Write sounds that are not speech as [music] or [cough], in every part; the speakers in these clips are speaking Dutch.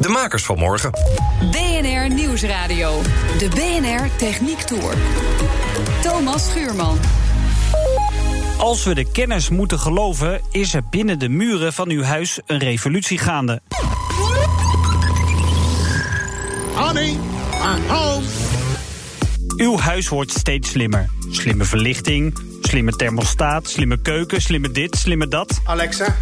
De makers van morgen. BNR Nieuwsradio. De BNR Techniek Tour. Thomas Schuurman. Als we de kennis moeten geloven, is er binnen de muren van uw huis een revolutie gaande. Honey, I'm home. Uw huis wordt steeds slimmer. Slimme verlichting, slimme thermostaat, slimme keuken, slimme dit, slimme dat. Alexa,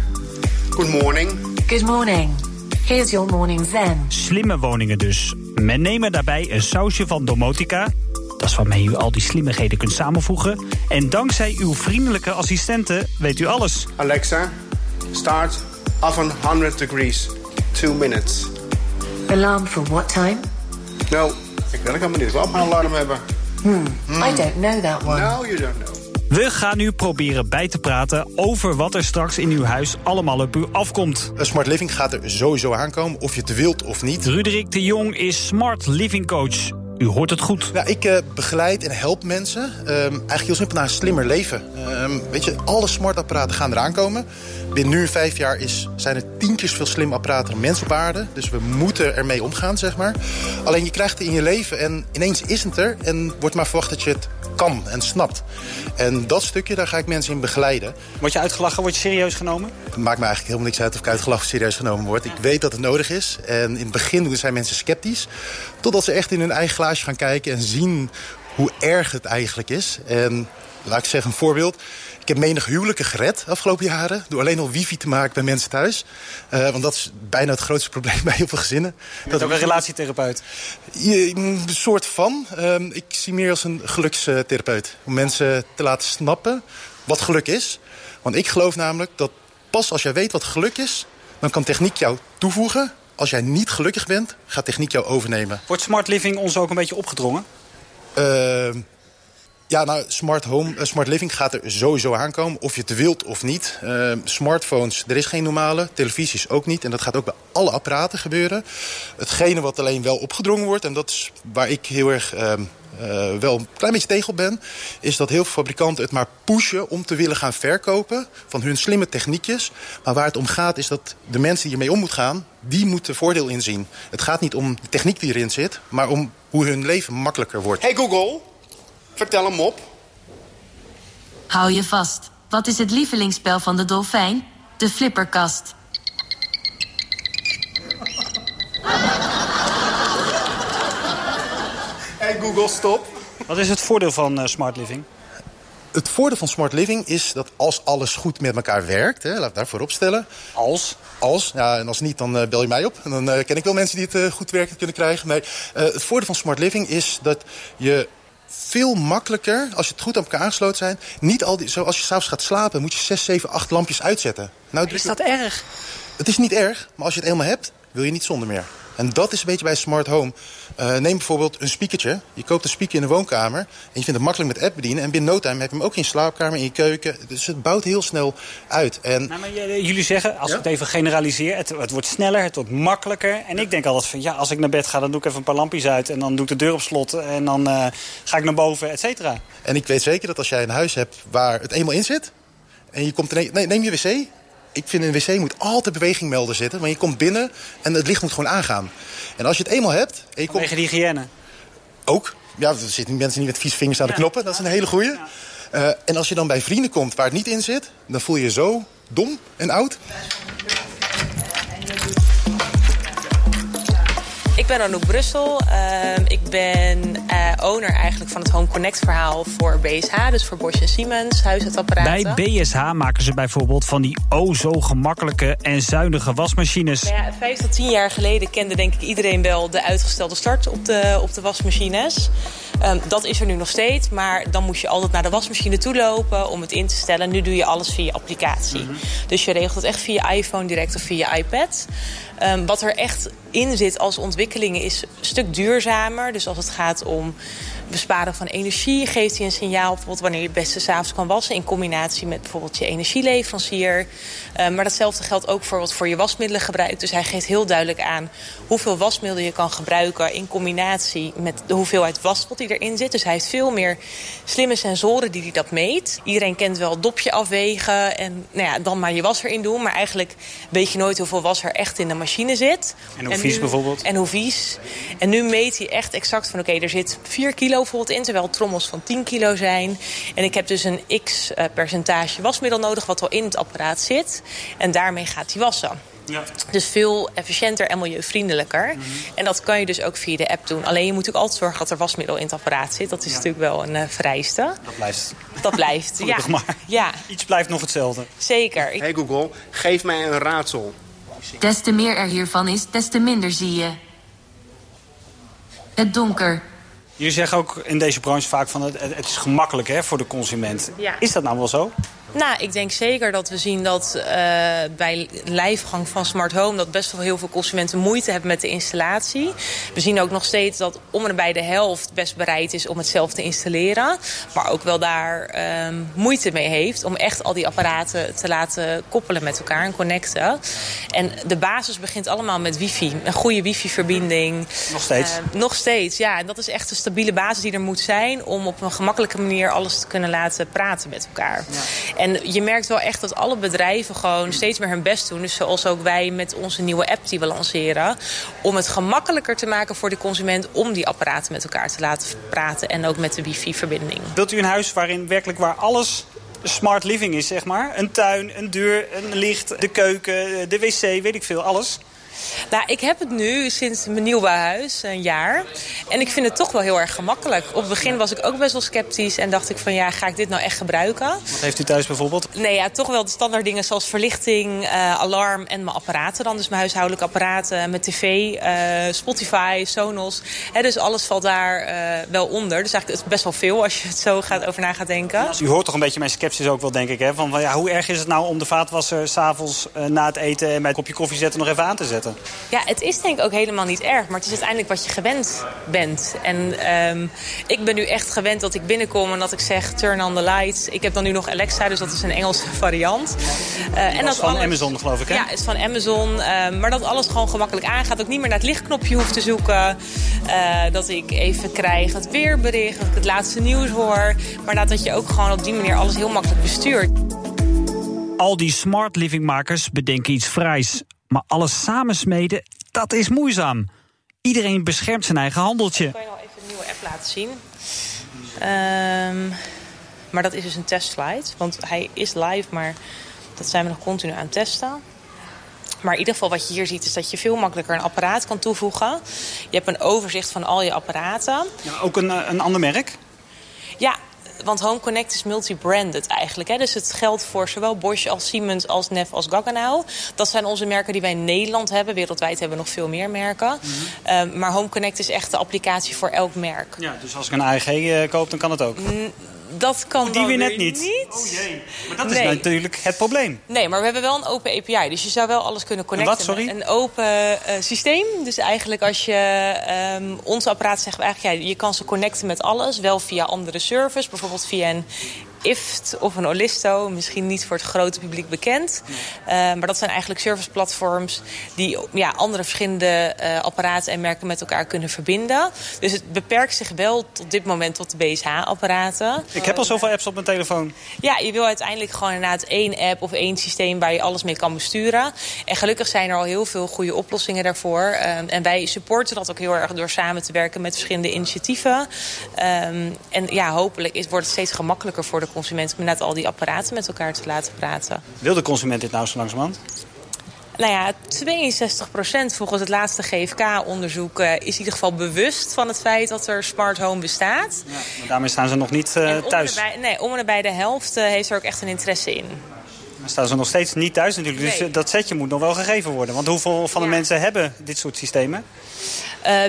good morning. Good morning. Here's your morning zen. Slimme woningen dus. Men nemen daarbij een sausje van domotica. Dat is waarmee u al die slimmigheden kunt samenvoegen. En dankzij uw vriendelijke assistenten weet u alles. Alexa, start oven 100 degrees. Two minutes. Alarm for what time? No, ik wil helemaal niet. Ik wil ook een alarm hebben. I don't know that one. No, you don't know. We gaan nu proberen bij te praten over wat er straks in uw huis allemaal op u afkomt. Een smart living gaat er sowieso aankomen, of je het wilt of niet. Ruderik de Jong is Smart Living Coach. U hoort het goed. Nou, ik eh, begeleid en help mensen ehm, eigenlijk heel simpel naar een slimmer leven. Ehm, weet je, alle smartapparaten gaan eraan komen. Binnen nu vijf jaar is, zijn er tien keer zoveel slim apparaten dan mensen op aarde. Dus we moeten ermee omgaan, zeg maar. Alleen je krijgt het in je leven en ineens is het er. En wordt maar verwacht dat je het kan en snapt. En dat stukje, daar ga ik mensen in begeleiden. Word je uitgelachen? Word je serieus genomen? Het maakt me eigenlijk helemaal niks uit of ik uitgelachen of serieus genomen word. Ik weet dat het nodig is. En in het begin zijn mensen sceptisch. Totdat ze echt in hun eigen glaasje gaan kijken en zien hoe erg het eigenlijk is. En laat ik zeggen, een voorbeeld. Ik heb menig huwelijken gered de afgelopen jaren... door alleen al wifi te maken bij mensen thuis. Eh, want dat is bijna het grootste probleem [laughs] bij heel veel gezinnen. Dat ook een relatietherapeut. Je, een soort van. Ehm, ik zie meer als een gelukstherapeut. Om mensen te laten snappen wat geluk is. Want ik geloof namelijk dat pas als jij weet wat geluk is... dan kan techniek jou toevoegen. Als jij niet gelukkig bent, gaat techniek jou overnemen. Wordt Smart Living ons ook een beetje opgedrongen? Ehm, ja, nou, smart home, eh, smart living gaat er sowieso aankomen. Of je het wilt of niet. Ehm, smartphones, er is geen normale. Televisies ook niet. En dat gaat ook bij alle apparaten gebeuren. Hetgene wat alleen wel opgedrongen wordt... en dat is waar ik heel erg ehm, eh, wel een klein beetje tegen op ben... is dat heel veel fabrikanten het maar pushen om te willen gaan verkopen... van hun slimme techniekjes. Maar waar het om gaat is dat de mensen die ermee om moeten gaan... die moeten voordeel inzien. Het gaat niet om de techniek die erin zit... maar om hoe hun leven makkelijker wordt. Hey Google, vertel hem op. Hou je vast. Wat is het lievelingsspel van de dolfijn? De flipperkast. [laughs] Hey Google, stop. Wat is het voordeel van eh, Smart Living? Het voordeel van smart living is dat als alles goed met elkaar werkt... Hè, laat ik daar voorop stellen... Als? Als, ja, en als niet, dan eh, bel je mij op. En dan eh, ken ik wel mensen die het goed werken kunnen krijgen. Nee, eh, het voordeel van smart living is dat je veel makkelijker, als je het goed aan elkaar aangesloten zijn... niet al die, zoals je s'avonds gaat slapen, moet je 6, 7, 8 lampjes uitzetten. Nou, Is dat erg? Het is niet erg, maar als je het eenmaal hebt, wil je niet zonder meer. En dat is een beetje bij smart home. Eh, neem bijvoorbeeld een speakertje. Je koopt een speaker in de woonkamer. En je vindt het makkelijk met app bedienen. En binnen no time heb je hem ook in je slaapkamer, in je keuken. Dus het bouwt heel snel uit. En Nou, maar j- jullie zeggen, als ik het even generaliseer, het, het wordt sneller, het wordt makkelijker. En ik denk altijd van, ja, als ik naar bed ga, dan doe ik even een paar lampjes uit. En dan doe ik de deur op slot en dan eh, ga ik naar boven, et cetera. En ik weet zeker dat als jij een huis hebt waar het eenmaal in zit... en je komt nee, neem je wc. Ik vind een wc moet altijd bewegingmelder zitten. Want je komt binnen en het licht moet gewoon aangaan. En als je het eenmaal hebt... En je komt, Vanwege die hygiëne. ook, ja, er zitten mensen niet met vieze vingers aan de knoppen. Dat is een hele goeie. Eh, en als je dan bij vrienden komt waar het niet in zit... dan voel je je zo dom en oud. Ik ben Anouk Brussel. Ehm, ik ben eh, owner eigenlijk van het Home Connect verhaal voor BSH. Dus voor Bosch Siemens, huishoudsapparaten. Bij BSH maken ze bijvoorbeeld van die o zo gemakkelijke en zuinige wasmachines. Nou ja, vijf tot tien jaar geleden kende denk ik iedereen wel de uitgestelde start op de, op de wasmachines. Ehm, dat is er nu nog steeds, maar dan moest je altijd naar de wasmachine toe lopen om het in te stellen. Nu doe je alles via applicatie. Dus je regelt het echt via iPhone direct of via iPad. Um, wat er echt in zit als ontwikkelingen is een stuk duurzamer. Dus als het gaat om besparen van energie geeft hij een signaal. Bijvoorbeeld wanneer je het beste s'avonds kan wassen... in combinatie met bijvoorbeeld je energieleverancier. Uh, maar datzelfde geldt ook voor wat voor je wasmiddelen gebruikt. Dus hij geeft heel duidelijk aan hoeveel wasmiddelen je kan gebruiken... in combinatie met de hoeveelheid wasmiddel die erin zit. Dus hij heeft veel meer slimme sensoren die hij dat meet. Iedereen kent wel dopje afwegen en nou ja, dan maar je was erin doen. Maar eigenlijk weet je nooit hoeveel was er echt in de machine zit. En hoe vies bijvoorbeeld. En hoe vies. En nu meet hij echt exact van oké, okay, er zit 4 kilo bijvoorbeeld in... terwijl trommels van 10 kilo zijn. En ik heb dus een x percentage wasmiddel nodig wat al in het apparaat zit. En daarmee gaat hij wassen. Ja. Dus veel efficiënter en milieuvriendelijker. Mm -hmm. En dat kan je dus ook via de app doen. Alleen je moet natuurlijk altijd zorgen dat er wasmiddel in het apparaat zit. Dat is ja. natuurlijk wel een uh, vereiste. Dat blijft. Dat blijft, [laughs] ja. maar. ja. Iets blijft nog hetzelfde. Zeker. Hey Google, geef mij een raadsel. Des te meer er hiervan is, des te minder zie je. Het donker. Jullie zeggen ook in deze branche vaak van het, het is gemakkelijk hè, voor de consument. Ja. Is dat nou wel zo? Nou, ik denk zeker dat we zien dat uh, bij lijfgang van smart home... dat best wel heel veel consumenten moeite hebben met de installatie. We zien ook nog steeds dat om en bij de helft best bereid is om het zelf te installeren. Maar ook wel daar uh, moeite mee heeft om echt al die apparaten te laten koppelen met elkaar en connecten. En de basis begint allemaal met wifi. Een goede wifi-verbinding. Nog steeds? Uh, nog steeds, ja. En dat is echt een stabiele basis die er moet zijn... om op een gemakkelijke manier alles te kunnen laten praten met elkaar. Ja. En je merkt wel echt dat alle bedrijven gewoon steeds meer hun best doen. Dus zoals ook wij met onze nieuwe app die we lanceren. Om het gemakkelijker te maken voor de consument om die apparaten met elkaar te laten praten. En ook met de wifi-verbinding. Wilt u een huis waarin werkelijk waar alles smart living is, zeg maar? Een tuin, een deur, een licht, de keuken, de wc, weet ik veel, alles? Nou, ik heb het nu sinds mijn nieuwbouwhuis, een jaar. En ik vind het toch wel heel erg gemakkelijk. Op het begin was ik ook best wel sceptisch en dacht ik van ja, ga ik dit nou echt gebruiken? Wat heeft u thuis bijvoorbeeld? Nee, ja, toch wel de standaard dingen zoals verlichting, uh, alarm en mijn apparaten dan. Dus mijn huishoudelijke apparaten, mijn tv, uh, Spotify, Sonos. He, dus alles valt daar uh, wel onder. Dus eigenlijk is het best wel veel als je het zo gaat, over na gaat denken. U hoort toch een beetje mijn sceptisch ook wel, denk ik. Hè? Van, van ja, hoe erg is het nou om de vaatwasser s'avonds na het eten en met een kopje koffie zetten nog even aan te zetten? Ja, het is denk ik ook helemaal niet erg. Maar het is uiteindelijk wat je gewend bent. En um, ik ben nu echt gewend dat ik binnenkom en dat ik zeg turn on the lights. Ik heb dan nu nog Alexa, dus dat is een Engelse [laughs] variant. Uh, en dat van alles, Amazon geloof ik hè? Ja, is van Amazon. Uh, maar dat alles gewoon gemakkelijk aangaat. ook niet meer naar het lichtknopje hoef te zoeken. Uh, dat ik even krijg het weerbericht, dat ik het laatste nieuws hoor. Maar dat je ook gewoon op die manier alles heel makkelijk bestuurt. Al die smart livingmakers bedenken iets vrijs. Maar alles samensmeden, dat is moeizaam. Iedereen beschermt zijn eigen handeltje. Ik kan je nog even een nieuwe app laten zien. Um, maar dat is dus een testslide. Want hij is live, maar dat zijn we nog continu aan het testen. Maar in ieder geval wat je hier ziet is dat je veel makkelijker een apparaat kan toevoegen. Je hebt een overzicht van al je apparaten. Ja, ook een, een ander merk? Ja, want Home Connect is multi-branded eigenlijk. Hè? Dus het geldt voor zowel Bosch als Siemens als Neff als Gaggenau. Dat zijn onze merken die wij in Nederland hebben. Wereldwijd hebben we nog veel meer merken. Mm -hmm. uh, maar Home Connect is echt de applicatie voor elk merk. Ja, dus als ik een AEG uh, koop, dan kan het ook? Dat kan oh, die weer net niet. niet. Oh jee. Maar dat is natuurlijk het probleem. Nee, maar we hebben wel een open API. Dus je zou wel alles kunnen connecten. Wat, sorry? Een open uh, systeem. Dus eigenlijk als je um, onze apparaat zeggen we eigenlijk... Ja, je kan ze connecten met alles. Wel via andere servers. Bijvoorbeeld via een IFT of een Olisto. Misschien niet voor het grote publiek bekend. Uh, maar dat zijn eigenlijk serviceplatforms... die ja, andere verschillende uh, apparaten en merken met elkaar kunnen verbinden. Dus het beperkt zich wel tot dit moment tot de BSH-apparaten. Ik heb al zoveel apps op mijn telefoon. Ja, je wil uiteindelijk gewoon inderdaad één app of één systeem... waar je alles mee kan besturen. En gelukkig zijn er al heel veel goede oplossingen daarvoor. Uh, en wij supporten dat ook heel erg door samen te werken met verschillende initiatieven. Um, en ja, hopelijk is, wordt het steeds gemakkelijker voor de consument... om inderdaad al die apparaten met elkaar te laten praten. Wil de consument dit nou zo langzamerhand? Nou ja, 62% volgens het laatste GFK-onderzoek uh, is in ieder geval bewust van het feit dat er smart home bestaat. Ja, maar daarmee staan ze nog niet uh, thuis. Bij, nee, om en bij de helft uh, heeft er ook echt een interesse in. Maar staan ze nog steeds niet thuis natuurlijk. Dus dat setje moet nog wel gegeven worden. Want hoeveel van de Ja. mensen hebben dit soort systemen?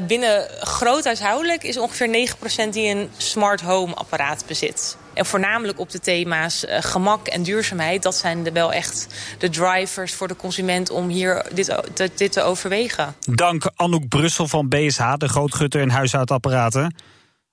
Binnen groot huishoudelijk is ongeveer 9% die een smart home apparaat bezit. En voornamelijk op de thema's uh, gemak en duurzaamheid. Dat zijn de, wel echt de drivers voor de consument om hier dit te, dit te overwegen. Dank Anouk Brussel van BSH, de grootgutter in huishoudapparaten.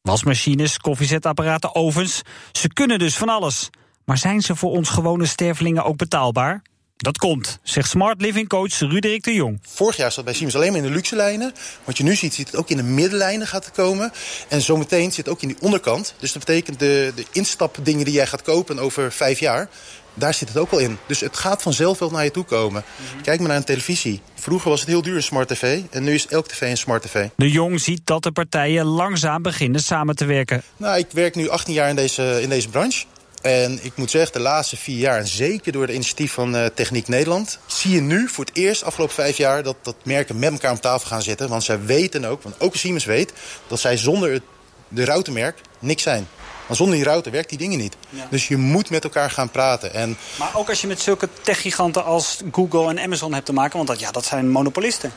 Wasmachines, koffiezetapparaten, ovens. Ze kunnen dus van alles. Maar zijn ze voor ons gewone stervelingen ook betaalbaar? Dat komt, zegt Smart Living coach Ruderik de Jong. Vorig jaar zat bij Siemens alleen maar in de luxe lijnen. Wat je nu ziet, ziet het ook in de middenlijnen gaat komen. En zometeen zit het ook in die onderkant. Dus dat betekent de, de instapdingen die jij gaat kopen over vijf jaar... daar zit het ook al in. Dus het gaat vanzelf wel naar je toe komen. Kijk maar naar een televisie. Vroeger was het heel duur een smart tv. En nu is elk tv een smart tv. De Jong ziet dat de partijen langzaam beginnen samen te werken. Nou, ik werk nu 18 jaar in deze, in deze branche. En ik moet zeggen, de laatste vier jaar, en zeker door de initiatief van uh, Techniek Nederland... zie je nu voor het eerst, afgelopen vijf jaar, dat, dat merken met elkaar om tafel gaan zitten. Want zij weten ook, want ook Siemens weet... dat zij zonder het, de routermerk niks zijn. Maar zonder die router werkt die dingen niet. Ja. Dus je moet met elkaar gaan praten. En... Maar ook als je met zulke techgiganten als Google en Amazon hebt te maken... want dat, ja, dat zijn monopolisten.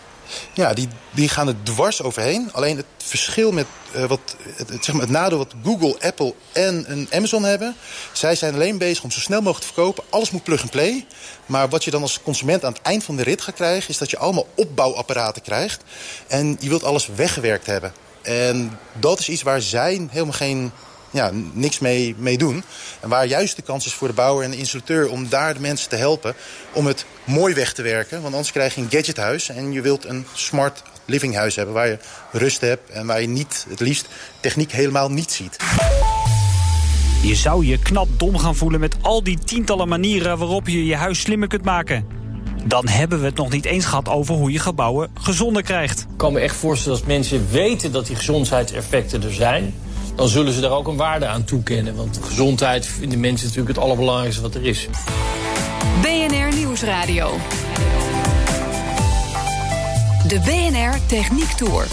Ja, die, die gaan er dwars overheen. Alleen het verschil met uh, wat, het, het, zeg maar het nadeel wat Google, Apple en een Amazon hebben... zij zijn alleen bezig om zo snel mogelijk te verkopen. Alles moet plug-and-play. Maar wat je dan als consument aan het eind van de rit gaat krijgen... is dat je allemaal opbouwapparaten krijgt. En je wilt alles weggewerkt hebben. En dat is iets waar zij helemaal geen ja, niks mee, mee doen. En waar juist de kans is voor de bouwer en de installateur... om daar de mensen te helpen om het mooi weg te werken. Want anders krijg je een gadgethuis en je wilt een smart livinghuis hebben... waar je rust hebt en waar je niet, het liefst techniek helemaal niet ziet. Je zou je knap dom gaan voelen met al die tientallen manieren... waarop je je huis slimmer kunt maken. Dan hebben we het nog niet eens gehad over hoe je gebouwen gezonder krijgt. Ik kan me echt voorstellen dat mensen weten dat die gezondheidseffecten er zijn dan zullen ze daar ook een waarde aan toekennen. Want gezondheid vinden mensen natuurlijk het allerbelangrijkste wat er is. BNR Nieuwsradio. De BNR Techniek Tour.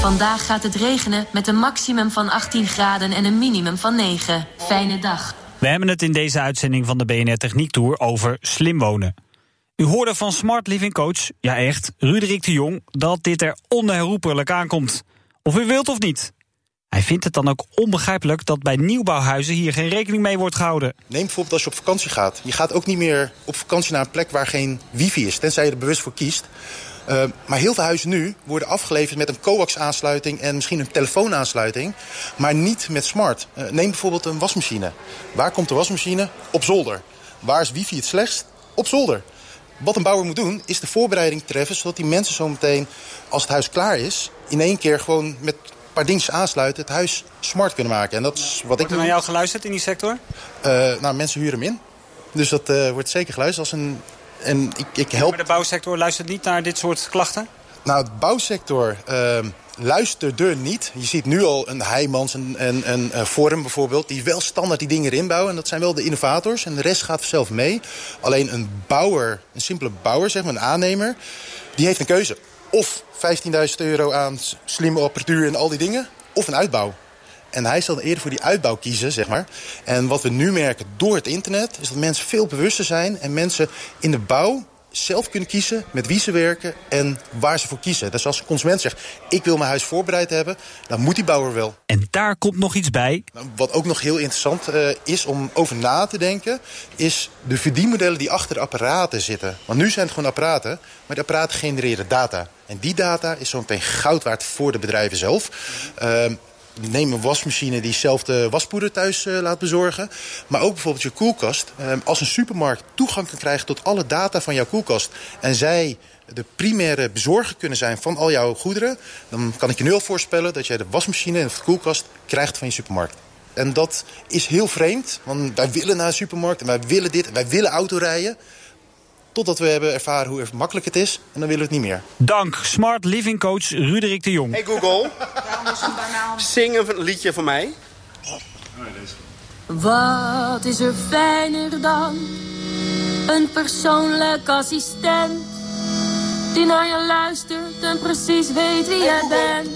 Vandaag gaat het regenen met een maximum van 18 graden en een minimum van 9. Fijne dag. We hebben het in deze uitzending van de BNR Techniek Tour over slim wonen. U hoorde van Smart Living Coach, ja echt, Ruderik de Jong, dat dit er onherroepelijk aankomt. Of u wilt of niet. Hij vindt het dan ook onbegrijpelijk dat bij nieuwbouwhuizen hier geen rekening mee wordt gehouden. Neem bijvoorbeeld als je op vakantie gaat. Je gaat ook niet meer op vakantie naar een plek waar geen wifi is, tenzij je er bewust voor kiest. Uh, maar heel veel huizen nu worden afgeleverd met een coax-aansluiting en misschien een telefoonaansluiting, maar niet met smart. Uh, neem bijvoorbeeld een wasmachine. Waar komt de wasmachine? Op zolder. Waar is wifi het slechtst? Op zolder. Wat een bouwer moet doen, is de voorbereiding treffen... zodat die mensen zo meteen, als het huis klaar is... in één keer gewoon met paar aansluiten, het huis smart kunnen maken. En dat is wat wordt ik er naar jou geluisterd in die sector? Uh, nou, mensen huren hem in. Dus dat uh, wordt zeker geluisterd. Als een, en ik, ik help... Maar de bouwsector luistert niet naar dit soort klachten? Nou, de bouwsector uh, luistert er niet. Je ziet nu al een Heijmans en een, een, een Forum bijvoorbeeld... die wel standaard die dingen erin bouwen. En dat zijn wel de innovators. En de rest gaat zelf mee. Alleen een bouwer, een simpele bouwer, zeg maar, een aannemer... die heeft een keuze of 15.000 euro aan slimme apparatuur en al die dingen... of een uitbouw. En hij zal eerder voor die uitbouw kiezen, zeg maar. En wat we nu merken door het internet... is dat mensen veel bewuster zijn... en mensen in de bouw zelf kunnen kiezen met wie ze werken en waar ze voor kiezen. Dus als een consument zegt, ik wil mijn huis voorbereid hebben... dan moet die bouwer wel. En daar komt nog iets bij. Nou, wat ook nog heel interessant uh, is om over na te denken... is de verdienmodellen die achter de apparaten zitten. Want nu zijn het gewoon apparaten, maar de apparaten genereren data. En die data is zo meteen goud waard voor de bedrijven zelf. Uh, neem een wasmachine die zelf de waspoeder thuis uh, laat bezorgen. Maar ook bijvoorbeeld je koelkast. Uh, als een supermarkt toegang kan krijgen tot alle data van jouw koelkast... en zij de primaire bezorger kunnen zijn van al jouw goederen... dan kan ik je nu al voorspellen dat jij de wasmachine en de koelkast krijgt van je supermarkt. En dat is heel vreemd, want wij willen naar een supermarkt... en wij willen dit, wij willen autorijden... Totdat we hebben ervaren hoe makkelijk het is. En dan willen we het niet meer. Dank Smart Living Coach Ruderik de Jong. Hey Google, zing een liedje voor mij. Wat is er fijner dan een persoonlijk assistent die naar je luistert en precies weet wie jij bent.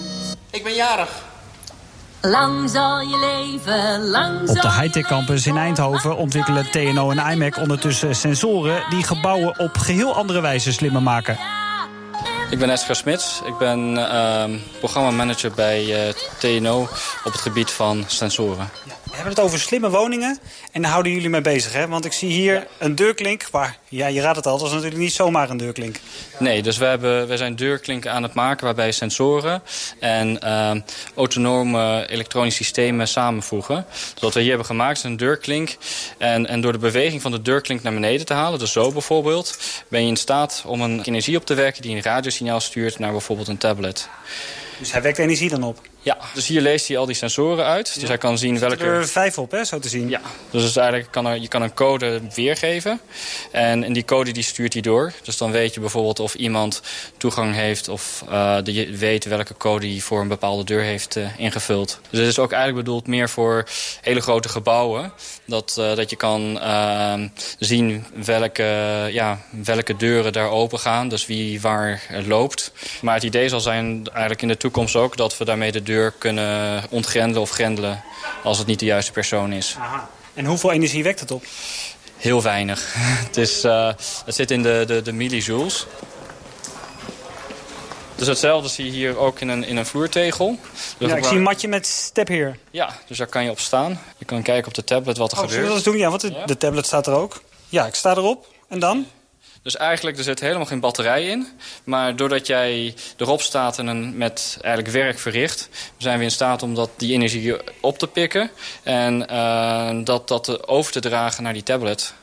Ik ben jarig. Lang zal je leven, lang Op de Hightech Campus in Eindhoven ontwikkelen TNO en IMAC ondertussen sensoren die gebouwen op geheel andere wijze slimmer maken. Ik ben Esker Smits. Ik ben uh, programmamanager bij uh, TNO op het gebied van sensoren. We hebben het over slimme woningen en daar houden jullie mee bezig, hè? Want ik zie hier een deurklink, maar ja, je raadt het al, dat is natuurlijk niet zomaar een deurklink. Nee, dus we, hebben, we zijn deurklinken aan het maken waarbij sensoren en uh, autonome elektronische systemen samenvoegen. Dus wat we hier hebben gemaakt is een deurklink. En, en door de beweging van de deurklink naar beneden te halen, dus zo bijvoorbeeld, ben je in staat om een energie op te werken die een radiosignaal stuurt naar bijvoorbeeld een tablet. Dus hij wekt energie dan op? Ja, dus hier leest hij al die sensoren uit. Dus hij kan zien welke... Er vijf op, hè, zo te zien. Ja, dus eigenlijk kan er, je kan een code weergeven. En, en die code die stuurt hij door. Dus dan weet je bijvoorbeeld of iemand toegang heeft... of uh, je weet welke code hij voor een bepaalde deur heeft uh, ingevuld. Dus het is ook eigenlijk bedoeld meer voor hele grote gebouwen. Dat, uh, dat je kan ehm, zien welke, ja, welke deuren daar open gaan. Dus wie waar loopt. Maar het idee zal zijn eigenlijk in de toekomst ook... dat we daarmee de deur kunnen ontgrendelen of grendelen als het niet de juiste persoon is. Aha. En hoeveel energie wekt het op? Heel weinig. [laughs] het, is, uh, het zit in de, de, de millijoules. Dus hetzelfde zie je hier ook in een, in een vloertegel. Dus ja, ik zie een matje met step hier. Ja, dus daar kan je op staan. Je kan kijken op de tablet wat er oh, gebeurt. Zullen we dat doen? Ja, want de, ja. de tablet staat er ook. Ja, ik sta erop. En dan? Dus eigenlijk, er zit helemaal geen batterij in. Maar doordat jij erop staat en een, met eigenlijk werk verricht... zijn we in staat om dat, die energie op te pikken... en uh, dat, dat over te dragen naar die tablet.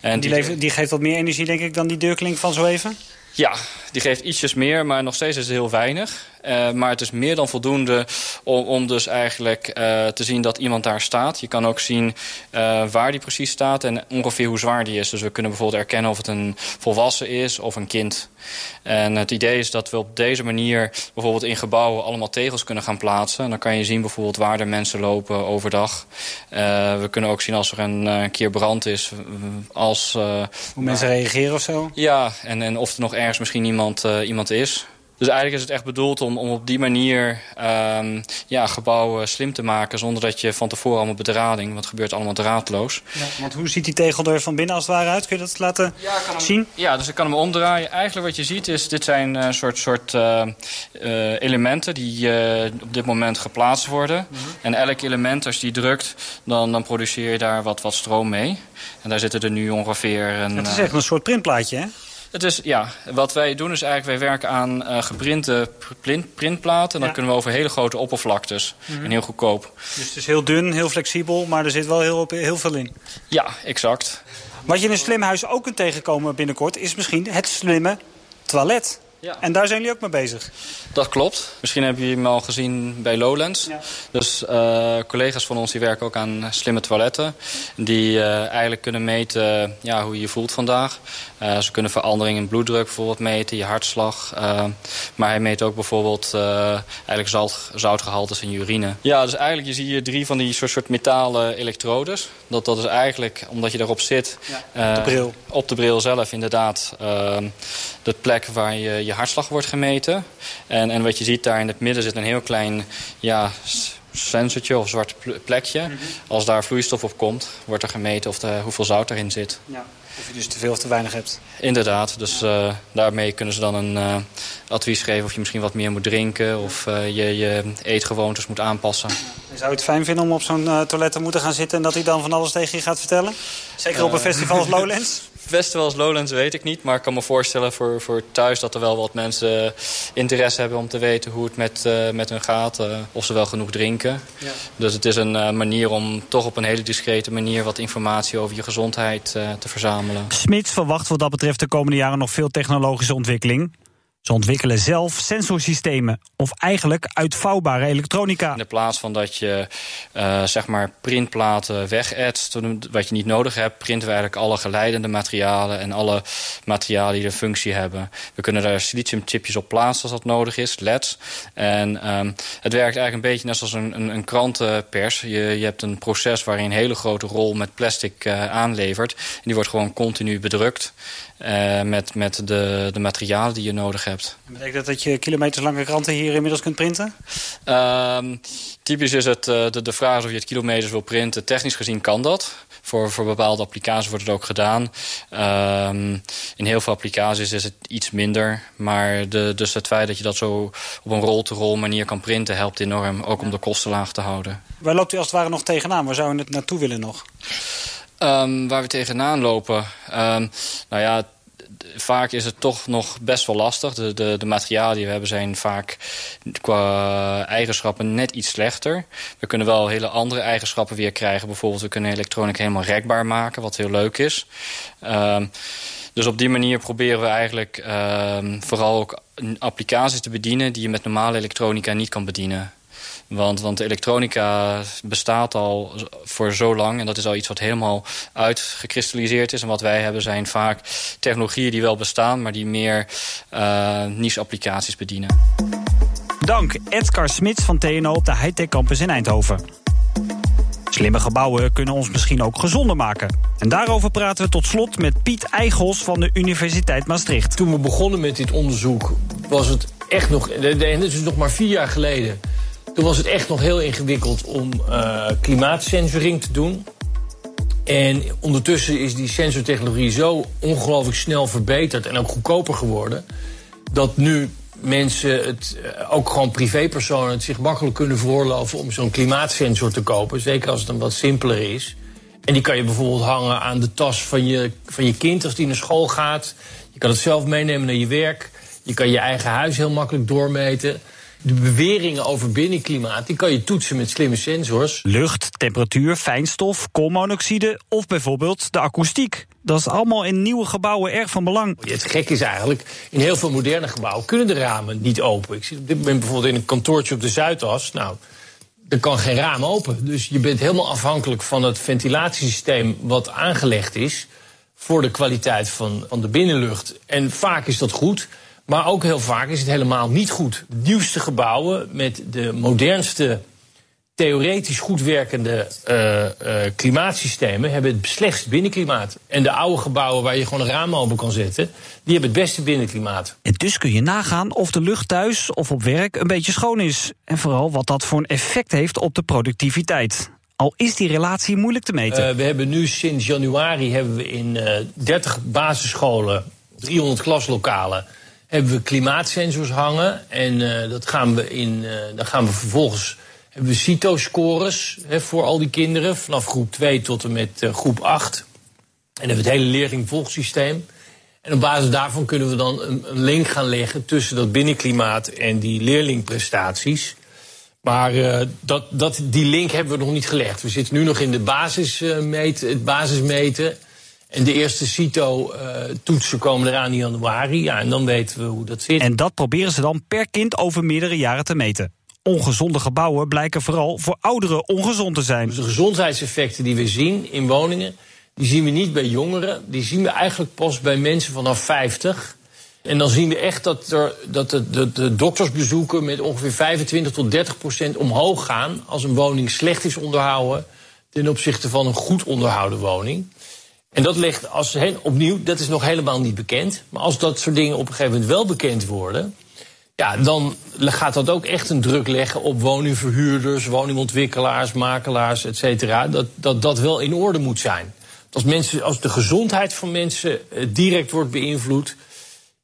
En die, die, die geeft wat meer energie, denk ik, dan die deurklink van zo even? Ja, die geeft ietsjes meer, maar nog steeds is het heel weinig. Uh, maar het is meer dan voldoende om, om dus eigenlijk uh, te zien dat iemand daar staat. Je kan ook zien uh, waar die precies staat en ongeveer hoe zwaar die is. Dus we kunnen bijvoorbeeld erkennen of het een volwassen is of een kind. En het idee is dat we op deze manier bijvoorbeeld in gebouwen allemaal tegels kunnen gaan plaatsen. En dan kan je zien bijvoorbeeld waar er mensen lopen overdag. we kunnen ook zien als er een, een keer brand is. Als, hoe mensen reageren of zo? Ja, en, en of er nog ergens misschien iemand, iemand is. Dus eigenlijk is het echt bedoeld om, om op die manier um, ja, gebouwen slim te maken... zonder dat je van tevoren allemaal bedrading... want het gebeurt allemaal draadloos. Ja, want hoe ziet die tegel er van binnen als het ware uit? Kun je dat laten ja, kan hem, zien? Ja, dus ik kan hem omdraaien. Eigenlijk wat je ziet is, dit zijn een uh, soort, soort uh, uh, elementen... die op dit moment geplaatst worden. Mm -hmm. En elk element, als je die drukt, dan, dan produceer je daar wat, wat stroom mee. En daar zitten er nu ongeveer... Een, het is echt een soort printplaatje, hè? Het is, ja, wat wij doen is eigenlijk, wij werken aan uh, geprinte print, printplaten. En ja. kunnen we over hele grote oppervlaktes. Mm -hmm. En heel goedkoop. Dus het is heel dun, heel flexibel, maar er zit wel heel, heel veel in. Ja, exact. Wat je in een slim huis ook kunt tegenkomen binnenkort... is misschien het slimme toilet. Ja. En daar zijn jullie ook mee bezig? Dat klopt. Misschien hebben jullie hem al gezien bij Lowlands. Ja. Dus uh, collega's van ons die werken ook aan slimme toiletten. Die uh, eigenlijk kunnen meten ja, hoe je je voelt vandaag. Uh, ze kunnen verandering in bloeddruk bijvoorbeeld meten, je hartslag. maar hij meet ook bijvoorbeeld eigenlijk zout, zoutgehaltes in je urine. Ja, dus eigenlijk je zie je drie van die soort, soort metalen elektrodes. Dat, dat is eigenlijk, omdat je daarop zit... Ja, op de bril. Op de bril zelf inderdaad. de plek waar je, je hartslag wordt gemeten. En, en wat je ziet daar in het midden zit een heel klein ja, sensortje of zwart plekje. Mm -hmm. Als daar vloeistof op komt, wordt er gemeten of de, hoeveel zout erin zit. Ja. Of je dus te veel of te weinig hebt. Inderdaad, dus uh, daarmee kunnen ze dan een uh, advies geven... of je misschien wat meer moet drinken of uh, je, je eetgewoontes moet aanpassen. Zou je het fijn vinden om op zo'n toilet te moeten gaan zitten... en dat hij dan van alles tegen je gaat vertellen? Zeker op een festival als Lowlands? [laughs] Festivals Lowlands weet ik niet, maar ik kan me voorstellen voor, voor thuis... dat er wel wat mensen interesse hebben om te weten hoe het met, met hun gaat. of ze wel genoeg drinken. Ja. Dus het is een manier om toch op een hele discrete manier... wat informatie over je gezondheid te verzamelen. Smits verwacht wat dat betreft de komende jaren nog veel technologische ontwikkeling. Ze ontwikkelen zelf sensorsystemen of eigenlijk uitvouwbare elektronica. In de plaats van dat je uh, zeg maar printplaten wegetst, wat je niet nodig hebt, printen we eigenlijk alle geleidende materialen en alle materialen die een functie hebben. We kunnen daar siliciumchipjes op plaatsen als dat nodig is, LEDs. En um, het werkt eigenlijk een beetje net zoals een, een, krantenpers. Je, je hebt een proces waar je een hele grote rol met plastic uh, aanlevert. En die wordt gewoon continu bedrukt. Uh, met, met de, de materialen die je nodig hebt. Betekent dat dat je kilometerslange kranten hier inmiddels kunt printen? Uh, typisch is het uh, de, de vraag of je het kilometers wil printen. Technisch gezien kan dat. Voor, voor bepaalde applicaties wordt het ook gedaan. Ehm, in heel veel applicaties is het iets minder. Maar de, dus het feit dat je dat zo op een roll-to-roll manier kan printen... helpt enorm, ook om de kosten laag te houden. Waar loopt u als het ware nog tegenaan? Waar zou u het naartoe willen nog? Um, waar we tegenaan lopen? Um, nou ja, vaak is het toch nog best wel lastig. De, de, materialen die we hebben zijn vaak qua eigenschappen net iets slechter. We kunnen wel hele andere eigenschappen weer krijgen. Bijvoorbeeld we kunnen elektronica helemaal rekbaar maken, wat heel leuk is. Um, dus op die manier proberen we eigenlijk vooral ook applicaties te bedienen... die je met normale elektronica niet kan bedienen. Want, want elektronica bestaat al voor zo lang. En dat is al iets wat helemaal uitgekristalliseerd is. En wat wij hebben zijn vaak technologieën die wel bestaan... maar die meer uh, niche-applicaties bedienen. Dank Edgar Smits van TNO op de Hightech Campus in Eindhoven. Slimme gebouwen kunnen ons misschien ook gezonder maken. En daarover praten we tot slot met Piet Eigels van de Universiteit Maastricht. Toen we begonnen met dit onderzoek was het echt nog... En dit is nog maar vier jaar geleden toen was het echt nog heel ingewikkeld om uh, klimaatsensoring te doen. En ondertussen is die sensortechnologie zo ongelooflijk snel verbeterd en ook goedkoper geworden. Dat nu mensen, het, eh, ook gewoon privépersonen, het zich makkelijk kunnen veroorloven om zo'n klimaatsensor te kopen. Zeker als het een wat simpeler is. En die kan je bijvoorbeeld hangen aan de tas van je, van je kind als die naar school gaat. Je kan het zelf meenemen naar je werk. Je kan je eigen huis heel makkelijk doormeten de beweringen over binnenklimaat, die kan je toetsen met slimme sensors. Lucht, temperatuur, fijnstof, koolmonoxide of bijvoorbeeld de akoestiek. Dat is allemaal in nieuwe gebouwen erg van belang. Het gek is eigenlijk, in heel veel moderne gebouwen kunnen de ramen niet open. Ik zit op dit moment bijvoorbeeld in een kantoortje op de Zuidas. Nou, er kan geen raam open. Dus je bent helemaal afhankelijk van het ventilatiesysteem wat aangelegd is voor de kwaliteit van, van de binnenlucht. En vaak is dat goed. Maar ook heel vaak is het helemaal niet goed. De nieuwste gebouwen met de modernste, theoretisch goed werkende uh, uh, klimaatsystemen hebben het slechtste binnenklimaat. En de oude gebouwen waar je gewoon een raam open kan zetten, die hebben het beste binnenklimaat. En dus kun je nagaan of de lucht thuis of op werk een beetje schoon is. En vooral wat dat voor een effect heeft op de productiviteit. Al is die relatie moeilijk te meten. Uh, we hebben nu sinds januari hebben we in 30 basisscholen, 300 klaslokalen hebben we klimaatsensors hangen. En uh, dat gaan we in, uh, dan gaan we vervolgens hebben we CITO-scores voor al die kinderen. Vanaf groep 2 tot en met uh, groep 8. En hebben we het hele leerlingvolgsysteem. En op basis daarvan kunnen we dan een, een, link gaan leggen tussen dat binnenklimaat en die leerlingprestaties. Maar dat, dat, die link hebben we nog niet gelegd. We zitten nu nog in de basismeet, het basismeten. En de eerste CITO-toetsen komen eraan in januari. Ja, en dan weten we hoe dat zit. En dat proberen ze dan per kind over meerdere jaren te meten. Ongezonde gebouwen blijken vooral voor ouderen ongezond te zijn. Dus de gezondheidseffecten die we zien in woningen, die zien we niet bij jongeren. Die zien we eigenlijk pas bij mensen vanaf 50. En dan zien we echt dat, er, dat de, de, de doktersbezoeken met ongeveer 25 tot 30 procent omhoog gaan als een woning slecht is onderhouden ten opzichte van een goed onderhouden woning. En dat ligt als, opnieuw, dat is nog helemaal niet bekend. Maar als dat soort dingen op een gegeven moment wel bekend worden. Ja, dan gaat dat ook echt een druk leggen op woningverhuurders, woningontwikkelaars, makelaars, et cetera. Dat, dat dat wel in orde moet zijn. Als, mensen, als de gezondheid van mensen eh, direct wordt beïnvloed.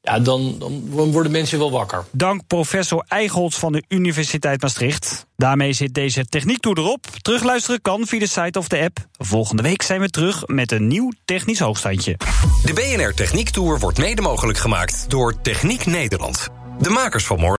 Ja, dan, dan worden mensen wel wakker. Dank professor Eichholz van de Universiteit Maastricht. Daarmee zit deze techniektour erop. Terugluisteren kan via de site of de app. Volgende week zijn we terug met een nieuw technisch hoogstandje. De BNR Techniektour wordt mede mogelijk gemaakt door Techniek Nederland. De makers van morgen.